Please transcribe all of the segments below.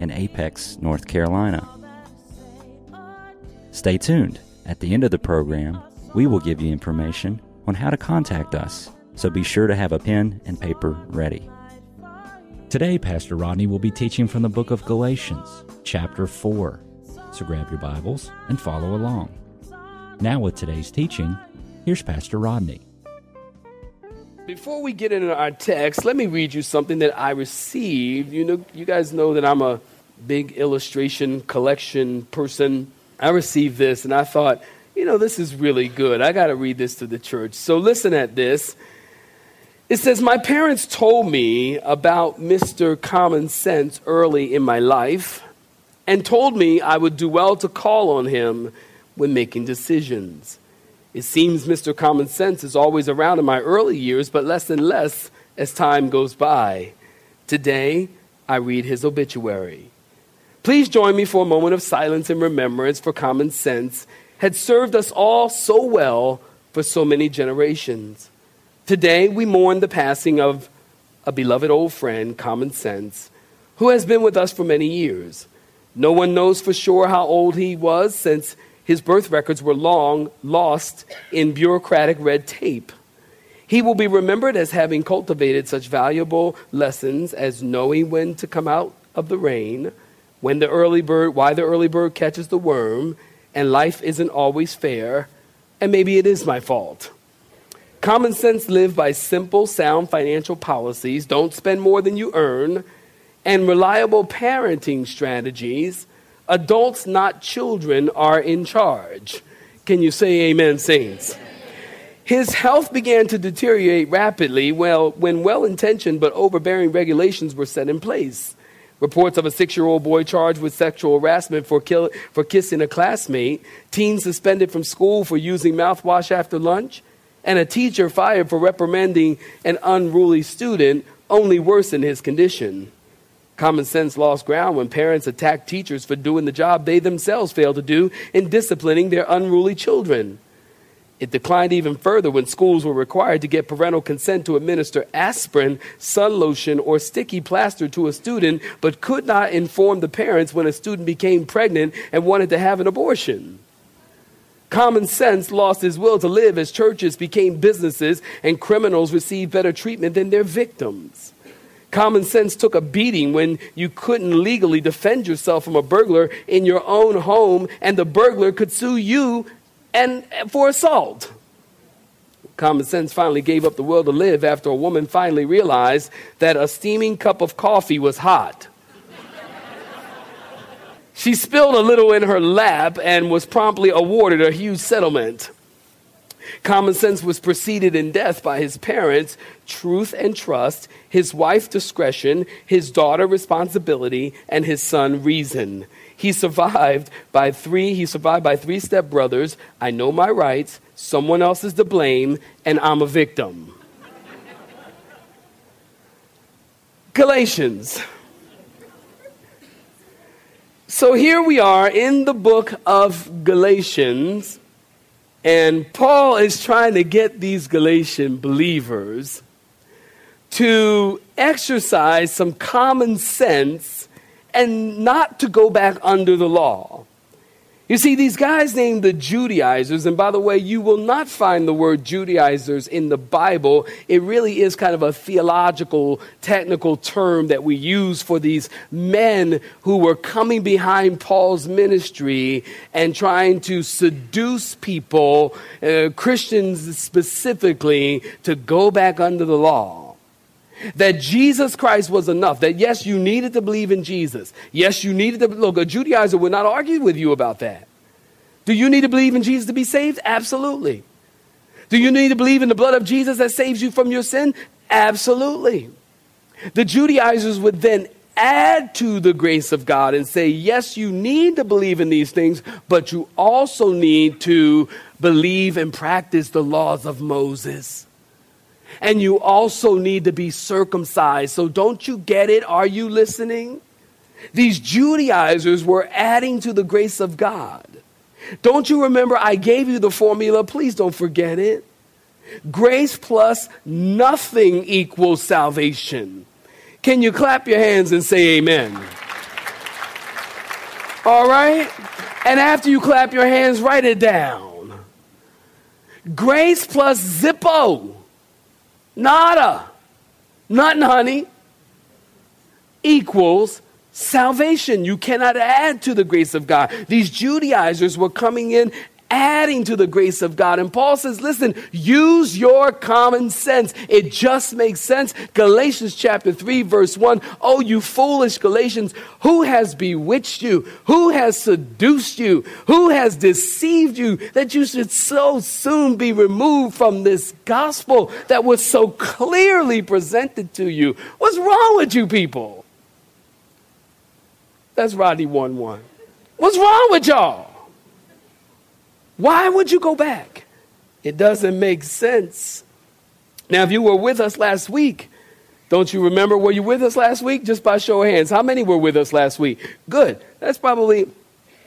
in Apex, North Carolina. Stay tuned. At the end of the program, we will give you information on how to contact us, so be sure to have a pen and paper ready. Today, Pastor Rodney will be teaching from the book of Galatians, chapter 4. So grab your Bibles and follow along. Now, with today's teaching, here's Pastor Rodney. Before we get into our text, let me read you something that I received. You know, you guys know that I'm a big illustration collection person. I received this and I thought, you know, this is really good. I got to read this to the church. So listen at this. It says, My parents told me about Mr. Common Sense early in my life and told me I would do well to call on him when making decisions. It seems Mr. Common Sense is always around in my early years, but less and less as time goes by. Today, I read his obituary. Please join me for a moment of silence and remembrance for Common Sense had served us all so well for so many generations. Today, we mourn the passing of a beloved old friend, Common Sense, who has been with us for many years. No one knows for sure how old he was since his birth records were long lost in bureaucratic red tape. He will be remembered as having cultivated such valuable lessons as knowing when to come out of the rain, when the early bird, why the early bird catches the worm, and life isn't always fair, and maybe it is my fault. Common sense live by simple, sound financial policies, don't spend more than you earn, and reliable parenting strategies adults, not children, are in charge. Can you say amen, saints? His health began to deteriorate rapidly well, when well intentioned but overbearing regulations were set in place. Reports of a six year old boy charged with sexual harassment for, kill, for kissing a classmate, teens suspended from school for using mouthwash after lunch, and a teacher fired for reprimanding an unruly student only worsened his condition. Common sense lost ground when parents attacked teachers for doing the job they themselves failed to do in disciplining their unruly children. It declined even further when schools were required to get parental consent to administer aspirin, sun lotion, or sticky plaster to a student, but could not inform the parents when a student became pregnant and wanted to have an abortion. Common sense lost his will to live as churches became businesses and criminals received better treatment than their victims. Common sense took a beating when you couldn't legally defend yourself from a burglar in your own home, and the burglar could sue you and for assault. Common sense finally gave up the will to live after a woman finally realized that a steaming cup of coffee was hot. she spilled a little in her lap and was promptly awarded a huge settlement. Common sense was preceded in death by his parents, truth and trust, his wife, discretion, his daughter, responsibility, and his son, reason. He survived by three, he survived by three stepbrothers. I know my rights, someone else is to blame, and I'm a victim. Galatians. So here we are in the book of Galatians and Paul is trying to get these Galatian believers to exercise some common sense and not to go back under the law. You see, these guys named the Judaizers, and by the way, you will not find the word Judaizers in the Bible. It really is kind of a theological, technical term that we use for these men who were coming behind Paul's ministry and trying to seduce people, uh, Christians specifically, to go back under the law that Jesus Christ was enough. That yes, you needed to believe in Jesus. Yes, you needed to look. A Judaizer would not argue with you about that. Do you need to believe in Jesus to be saved? Absolutely. Do you need to believe in the blood of Jesus that saves you from your sin? Absolutely. The Judaizers would then add to the grace of God and say, yes, you need to believe in these things, but you also need to believe and practice the laws of Moses. And you also need to be circumcised. So don't you get it? Are you listening? These Judaizers were adding to the grace of God. Don't you remember I gave you the formula? Please don't forget it. Grace plus nothing equals salvation. Can you clap your hands and say amen? All right? And after you clap your hands, write it down. Grace plus Zippo. Nada. Nothing, honey. Equals salvation. You cannot add to the grace of God. These Judaizers were coming in adding to the grace of God. And Paul says, listen, use your common sense. It just makes sense. Galatians chapter 3, verse 1. Oh, you foolish Galatians, who has bewitched you? Who has seduced you? Who has deceived you that you should so soon be removed from this gospel that was so clearly presented to you? What's wrong with you people? That's Rodney 1 1. What's wrong with y'all? Why would you go back? It doesn't make sense. Now, if you were with us last week, don't you remember? Were you with us last week? Just by show of hands. How many were with us last week? Good. That's probably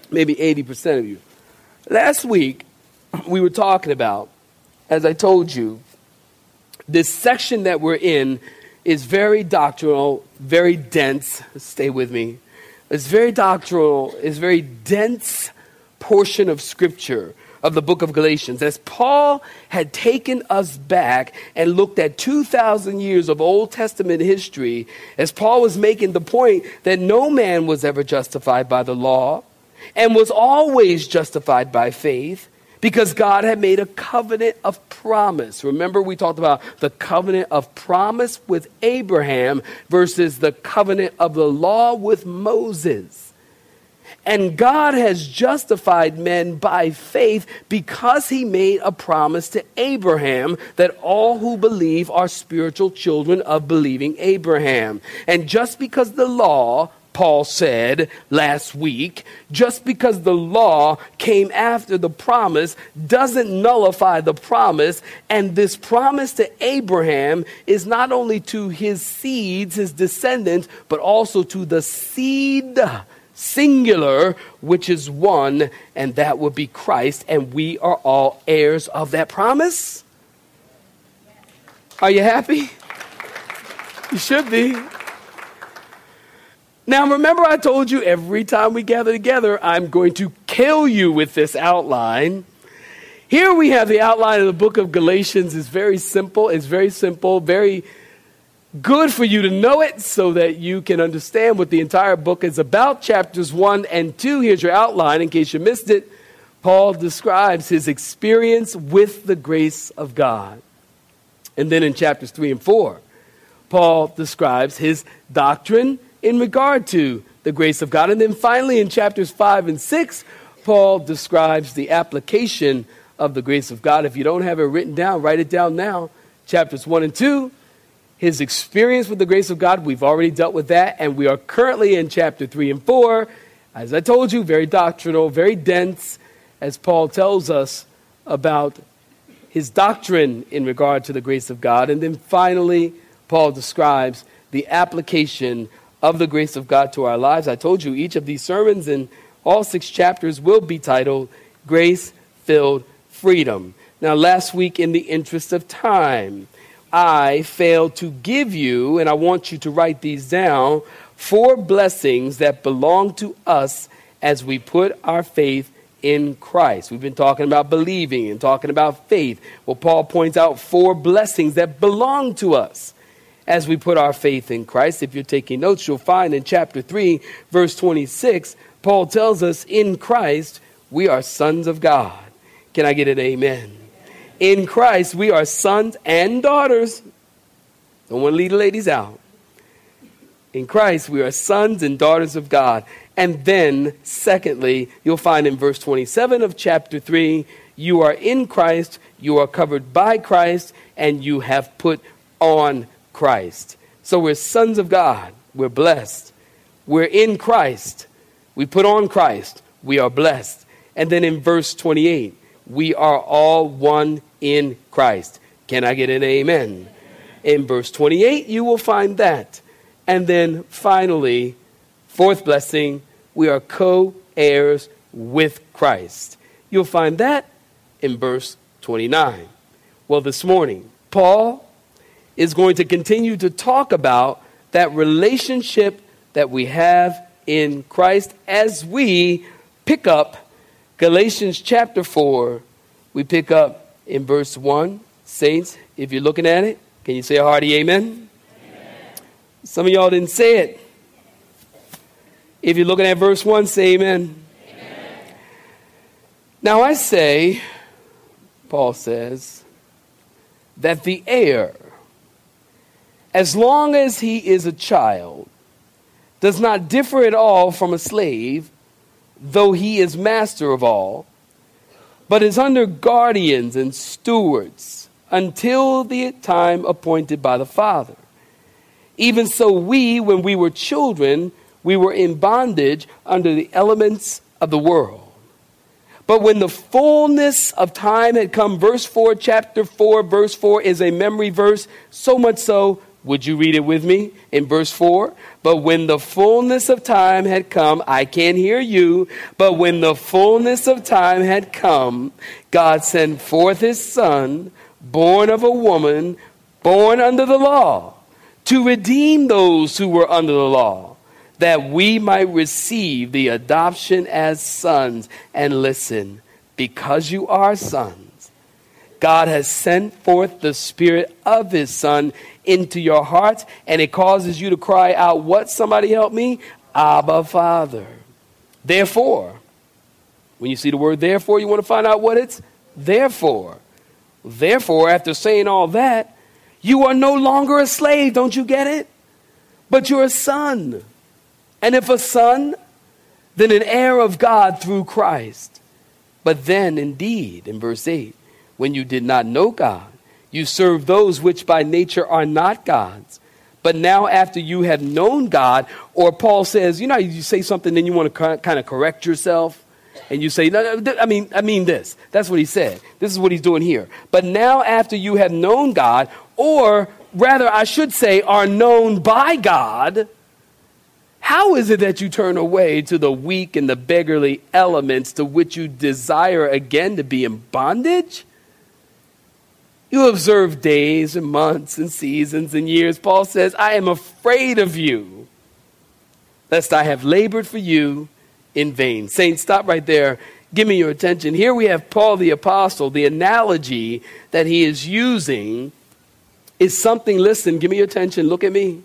maybe 80% of you. Last week, we were talking about, as I told you, this section that we're in is very doctrinal, very dense. Stay with me. It's very doctrinal, it's very dense portion of Scripture of the book of Galatians, as Paul had taken us back and looked at 2,000 years of Old Testament history, as Paul was making the point that no man was ever justified by the law and was always justified by faith because God had made a covenant of promise. Remember, we talked about the covenant of promise with Abraham versus the covenant of the law with Moses. And God has justified men by faith because he made a promise to Abraham that all who believe are spiritual children of believing Abraham. And just because the law, Paul said last week, just because the law came after the promise doesn't nullify the promise. And this promise to Abraham is not only to his seeds, his descendants, but also to the seed singular, which is one, and that would be Christ, and we are all heirs of that promise. Are you happy? You should be. Now, remember, I told you every time we gather together, I'm going to kill you with this outline. Here we have the outline of the book of Galatians. It's very simple. It's very simple, very good for you to know it so that you can understand what the entire book is about. Chapters 1 and 2, here's your outline in case you missed it. Paul describes his experience with the grace of God. And then in chapters 3 and 4, Paul describes his doctrine in regard to the grace of God. And then finally in chapters 5 and 6, Paul describes the application of the grace of God. If you don't have it written down, write it down now. Chapters 1 and 2 his experience with the grace of God, we've already dealt with that, and we are currently in chapter 3 and 4. As I told you, very doctrinal, very dense, as Paul tells us about his doctrine in regard to the grace of God. And then finally, Paul describes the application of the grace of God to our lives. I told you each of these sermons in all six chapters will be titled Grace Filled Freedom. Now, last week, in the interest of time, I failed to give you, and I want you to write these down, four blessings that belong to us as we put our faith in Christ. We've been talking about believing and talking about faith. Well, Paul points out four blessings that belong to us as we put our faith in Christ. If you're taking notes, you'll find in chapter 3, verse 26, Paul tells us in Christ we are sons of God. Can I get an amen? In Christ, we are sons and daughters. Don't want to leave the ladies out. In Christ, we are sons and daughters of God. And then, secondly, you'll find in verse 27 of chapter 3 you are in Christ, you are covered by Christ, and you have put on Christ. So we're sons of God. We're blessed. we're in Christ. We put on Christ. We are blessed. And then in verse 28, we are all one in Christ. Can I get an amen? In verse 28, you will find that. And then finally, fourth blessing, we are co heirs with Christ. You'll find that in verse 29. Well, this morning, Paul is going to continue to talk about that relationship that we have in Christ as we pick up Galatians chapter 4. We pick up in verse 1. Saints, if you're looking at it, can you say a hearty amen? amen? Some of y'all didn't say it. If you're looking at verse 1, say amen. amen. Now I say, Paul says, that the heir, as long as he is a child, does not differ at all from a slave, though he is master of all, but is under guardians and stewards until the time appointed by the Father. Even so, we, when we were children, we were in bondage under the elements of the world. But when the fullness of time had come, verse 4, chapter 4, verse 4 is a memory verse, so much so would you read it with me in verse 4? But when the fullness of time had come, I can't hear you, but when the fullness of time had come, God sent forth his son, born of a woman, born under the law, to redeem those who were under the law, that we might receive the adoption as sons. And listen, because you are sons, God has sent forth the Spirit of His Son into your hearts, and it causes you to cry out, What? Somebody help me? Abba, Father. Therefore, when you see the word therefore, you want to find out what it's therefore. Therefore, after saying all that, you are no longer a slave, don't you get it? But you're a son. And if a son, then an heir of God through Christ. But then, indeed, in verse 8, when you did not know God. You serve those which by nature are not God's. But now, after you have known God, or Paul says, you know, you say something, then you want to kind of correct yourself, and you say, no, no, I mean, I mean this. That's what he said. This is what he's doing here. But now, after you have known God, or rather, I should say, are known by God, how is it that you turn away to the weak and the beggarly elements to which you desire again to be in bondage? You observe days and months and seasons and years. Paul says, I am afraid of you, lest I have labored for you in vain. Saints, stop right there. Give me your attention. Here we have Paul the Apostle. The analogy that he is using is something, listen, give me your attention, look at me.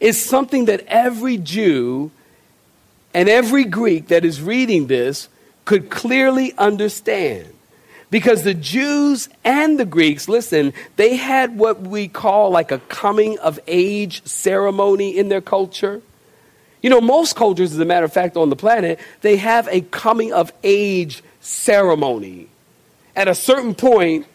Is something that every Jew and every Greek that is reading this could clearly understand. Because the Jews and the Greeks, listen, they had what we call like a coming of age ceremony in their culture. You know, most cultures, as a matter of fact, on the planet, they have a coming of age ceremony. At a certain point,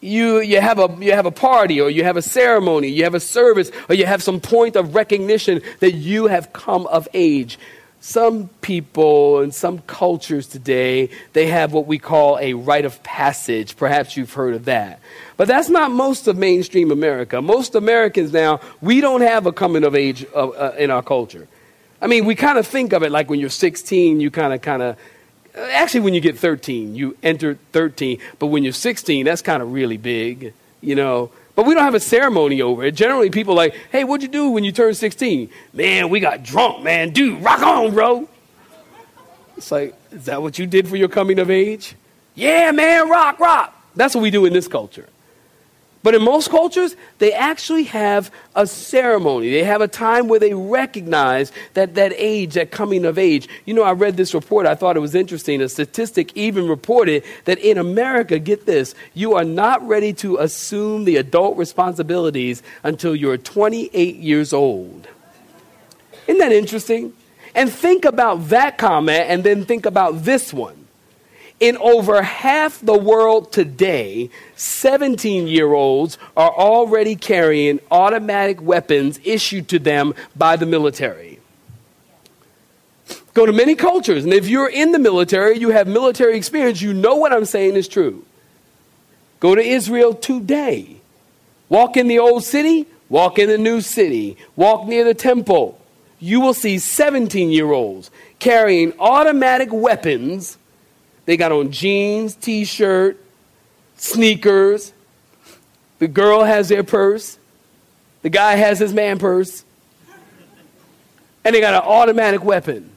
you, you, have a, you have a party or you have a ceremony, you have a service, or you have some point of recognition that you have come of age some people and some cultures today, they have what we call a rite of passage. Perhaps you've heard of that. But that's not most of mainstream America. Most Americans now, we don't have a coming of age uh, uh, in our culture. I mean, we kind of think of it like when you're 16, you kind of, kind of, actually, when you get 13, you enter 13. But when you're 16, that's kind of really big, you know. But we don't have a ceremony over it. Generally, people like, hey, what'd you do when you turned 16? Man, we got drunk, man. Dude, rock on, bro. It's like, is that what you did for your coming of age? Yeah, man, rock, rock. That's what we do in this culture. But in most cultures, they actually have a ceremony. They have a time where they recognize that, that age, that coming of age. You know, I read this report. I thought it was interesting. A statistic even reported that in America, get this, you are not ready to assume the adult responsibilities until you're 28 years old. Isn't that interesting? And think about that comment and then think about this one. In over half the world today, 17 year olds are already carrying automatic weapons issued to them by the military. Go to many cultures, and if you're in the military, you have military experience, you know what I'm saying is true. Go to Israel today. Walk in the old city, walk in the new city, walk near the temple. You will see 17 year olds carrying automatic weapons. They got on jeans, t shirt, sneakers. The girl has their purse. The guy has his man purse. And they got an automatic weapon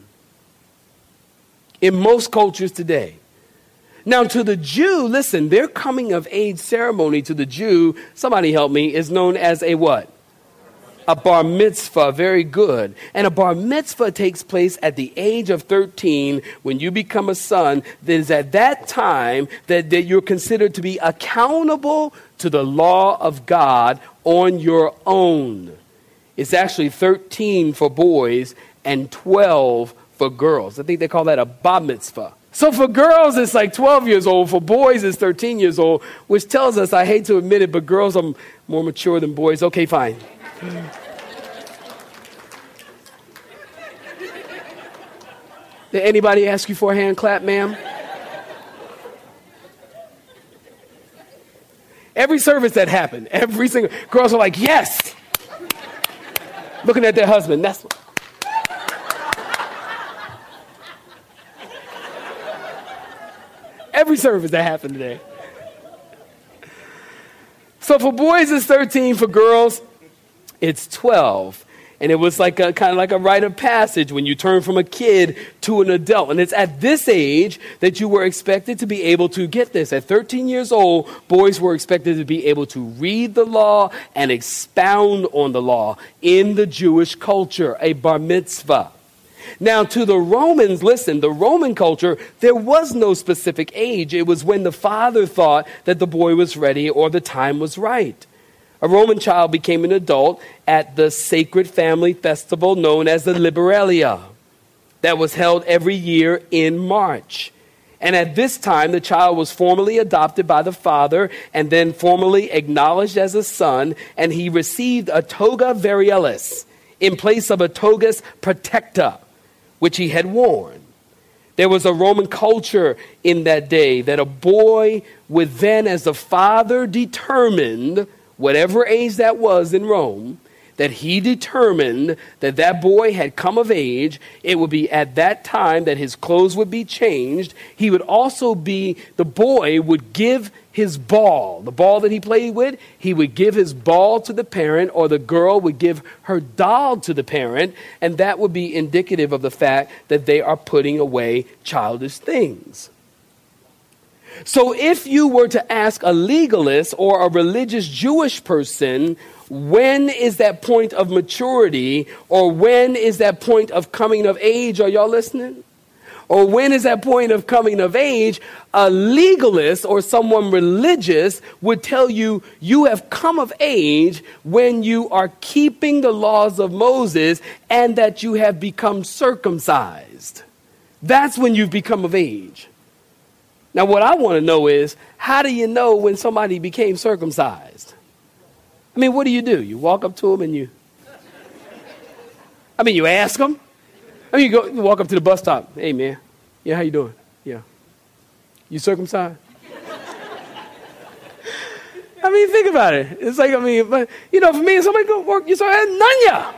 in most cultures today. Now, to the Jew, listen, their coming of age ceremony to the Jew, somebody help me, is known as a what? A bar mitzvah, very good. And a bar mitzvah takes place at the age of 13 when you become a son. That is at that time that, that you're considered to be accountable to the law of God on your own. It's actually 13 for boys and 12 for girls. I think they call that a bar mitzvah. So for girls, it's like 12 years old. For boys, it's 13 years old, which tells us, I hate to admit it, but girls are more mature than boys. Okay, fine. Hmm. Did anybody ask you for a hand clap, ma'am? Every service that happened, every single girls are like, yes. Looking at their husband. That's what. every service that happened today. So for boys, it's 13. For girls, it's 12. And it was like a kind of like a rite of passage when you turn from a kid to an adult. And it's at this age that you were expected to be able to get this. At 13 years old, boys were expected to be able to read the law and expound on the law in the Jewish culture, a bar mitzvah. Now, to the Romans, listen, the Roman culture, there was no specific age. It was when the father thought that the boy was ready or the time was right. A Roman child became an adult at the sacred family festival known as the Liberalia, that was held every year in March. And at this time, the child was formally adopted by the father and then formally acknowledged as a son, and he received a toga virilis in place of a togas praetexta which he had worn. There was a Roman culture in that day that a boy would then, as the father determined, whatever age that was in Rome, that he determined that that boy had come of age, it would be at that time that his clothes would be changed. He would also be, the boy would give his ball, the ball that he played with, he would give his ball to the parent, or the girl would give her doll to the parent, and that would be indicative of the fact that they are putting away childish things. So, if you were to ask a legalist or a religious Jewish person, when is that point of maturity, or when is that point of coming of age? Are y'all listening? or when is that point of coming of age, a legalist or someone religious would tell you you have come of age when you are keeping the laws of Moses and that you have become circumcised. That's when you've become of age. Now, what I want to know is how do you know when somebody became circumcised? I mean, what do you do? You walk up to them and you. I mean, you ask them. I mean, you go you walk up to the bus stop. Hey, man. Yeah, how you doing? Yeah. You circumcised? I mean, think about it. It's like, I mean, but, you know, for me, somebody go work, you say, none ya.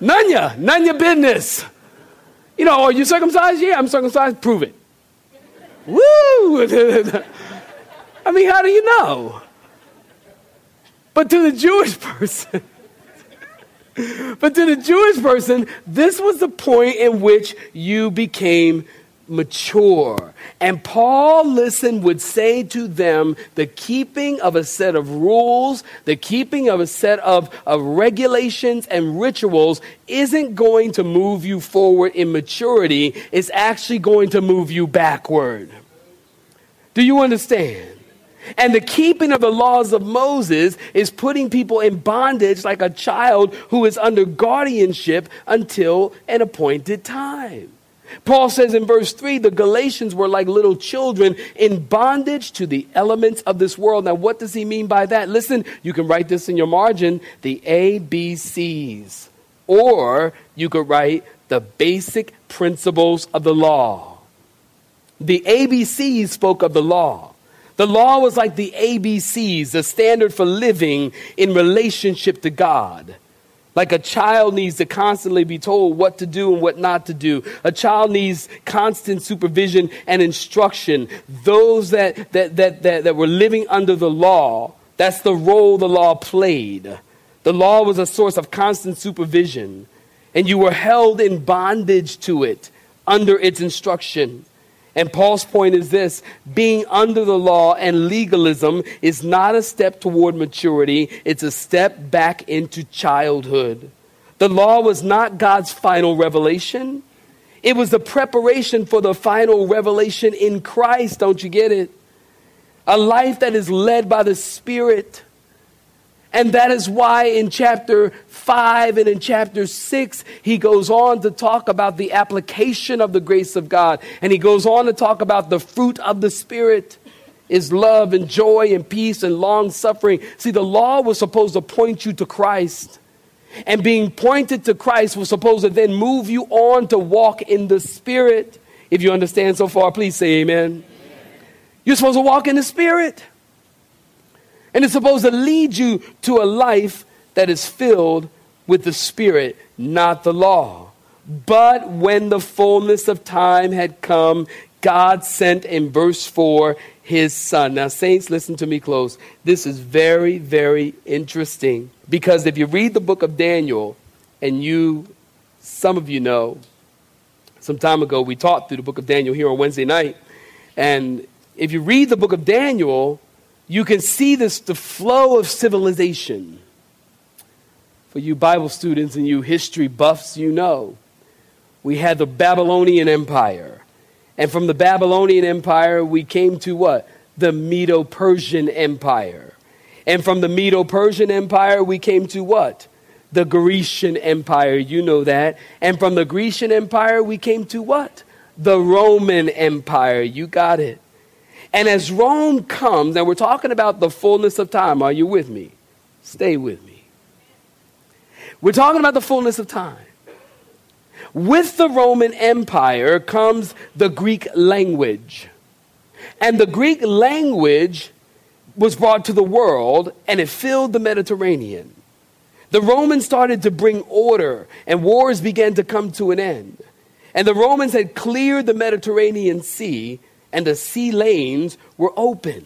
None ya. None your business. You know, are you circumcised? Yeah, I'm circumcised. Prove it. Woo! I mean, how do you know? But to the Jewish person, but to the Jewish person, this was the point in which you became mature. And Paul, listen, would say to them the keeping of a set of rules, the keeping of a set of, of regulations and rituals isn't going to move you forward in maturity, it's actually going to move you backward. Do you understand? And the keeping of the laws of Moses is putting people in bondage like a child who is under guardianship until an appointed time. Paul says in verse 3 the Galatians were like little children in bondage to the elements of this world. Now, what does he mean by that? Listen, you can write this in your margin the ABCs, or you could write the basic principles of the law. The ABCs spoke of the law. The law was like the ABCs, the standard for living in relationship to God. Like a child needs to constantly be told what to do and what not to do. A child needs constant supervision and instruction. Those that, that, that, that, that were living under the law, that's the role the law played. The law was a source of constant supervision, and you were held in bondage to it under its instruction. And Paul's point is this being under the law and legalism is not a step toward maturity, it's a step back into childhood. The law was not God's final revelation, it was the preparation for the final revelation in Christ. Don't you get it? A life that is led by the Spirit and that is why in chapter 5 and in chapter 6, he goes on to talk about the application of the grace of God. And he goes on to talk about the fruit of the Spirit is love and joy and peace and long suffering. See, the law was supposed to point you to Christ. And being pointed to Christ was supposed to then move you on to walk in the Spirit. If you understand so far, please say amen. amen. You're supposed to walk in the Spirit. And it's supposed to lead you to a life that is filled with the Spirit, not the law. But when the fullness of time had come, God sent in verse 4 his son. Now, saints, listen to me close. This is very, very interesting because if you read the book of Daniel, and you, some of you know, some time ago we taught through the book of Daniel here on Wednesday night. And if you read the book of Daniel, you can see this the flow of civilization. For you Bible students and you history buffs, you know. We had the Babylonian Empire. And from the Babylonian Empire, we came to what? The Medo Persian Empire. And from the Medo Persian Empire, we came to what? The Grecian Empire. You know that. And from the Grecian Empire, we came to what? The Roman Empire. You got it. And as Rome comes, and we're talking about the fullness of time, are you with me? Stay with me. We're talking about the fullness of time. With the Roman Empire comes the Greek language. And the Greek language was brought to the world and it filled the Mediterranean. The Romans started to bring order and wars began to come to an end. And the Romans had cleared the Mediterranean Sea and the sea lanes were open.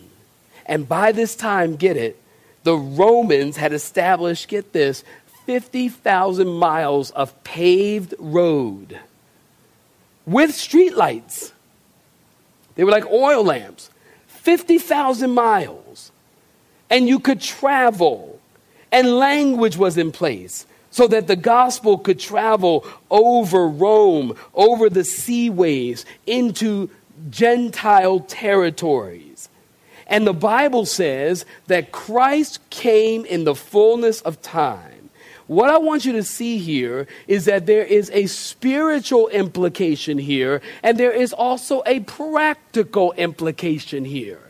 And by this time, get it, the Romans had established, get this, 50,000 miles of paved road with streetlights. They were like oil lamps. 50,000 miles. And you could travel. And language was in place so that the gospel could travel over Rome, over the seaways, into Gentile territories. And the Bible says that Christ came in the fullness of time. What I want you to see here is that there is a spiritual implication here, and there is also a practical implication here.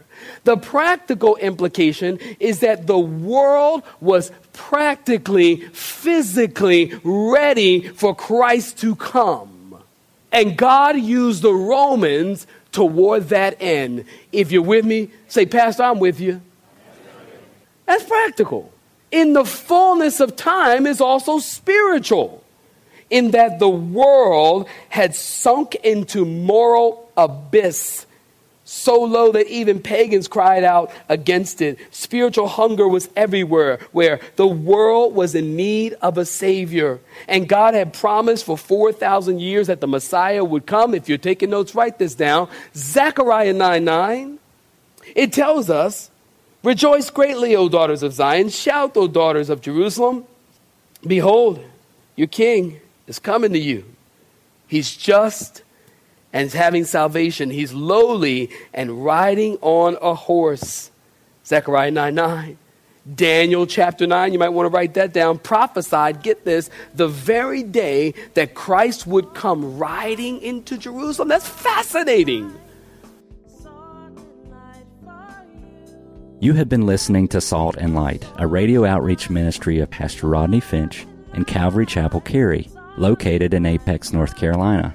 The practical implication is that the world was practically, physically ready for Christ to come. And God used the Romans toward that end. If you're with me, say, Pastor, I'm with you. That's practical. In the fullness of time is also spiritual, in that the world had sunk into moral abyss so low that even pagans cried out against it. Spiritual hunger was everywhere, where the world was in need of a Savior. And God had promised for 4,000 years that the Messiah would come. If you're taking notes, write this down. Zechariah 9 9. It tells us, Rejoice greatly, O daughters of Zion. Shout, O daughters of Jerusalem. Behold, your king is coming to you. He's just and having salvation. He's lowly and riding on a horse. Zechariah 9 9. Daniel chapter 9, you might want to write that down, prophesied, get this, the very day that Christ would come riding into Jerusalem. That's fascinating. You have been listening to Salt and Light, a radio outreach ministry of Pastor Rodney Finch and Calvary Chapel Cary. located in Apex, North Carolina.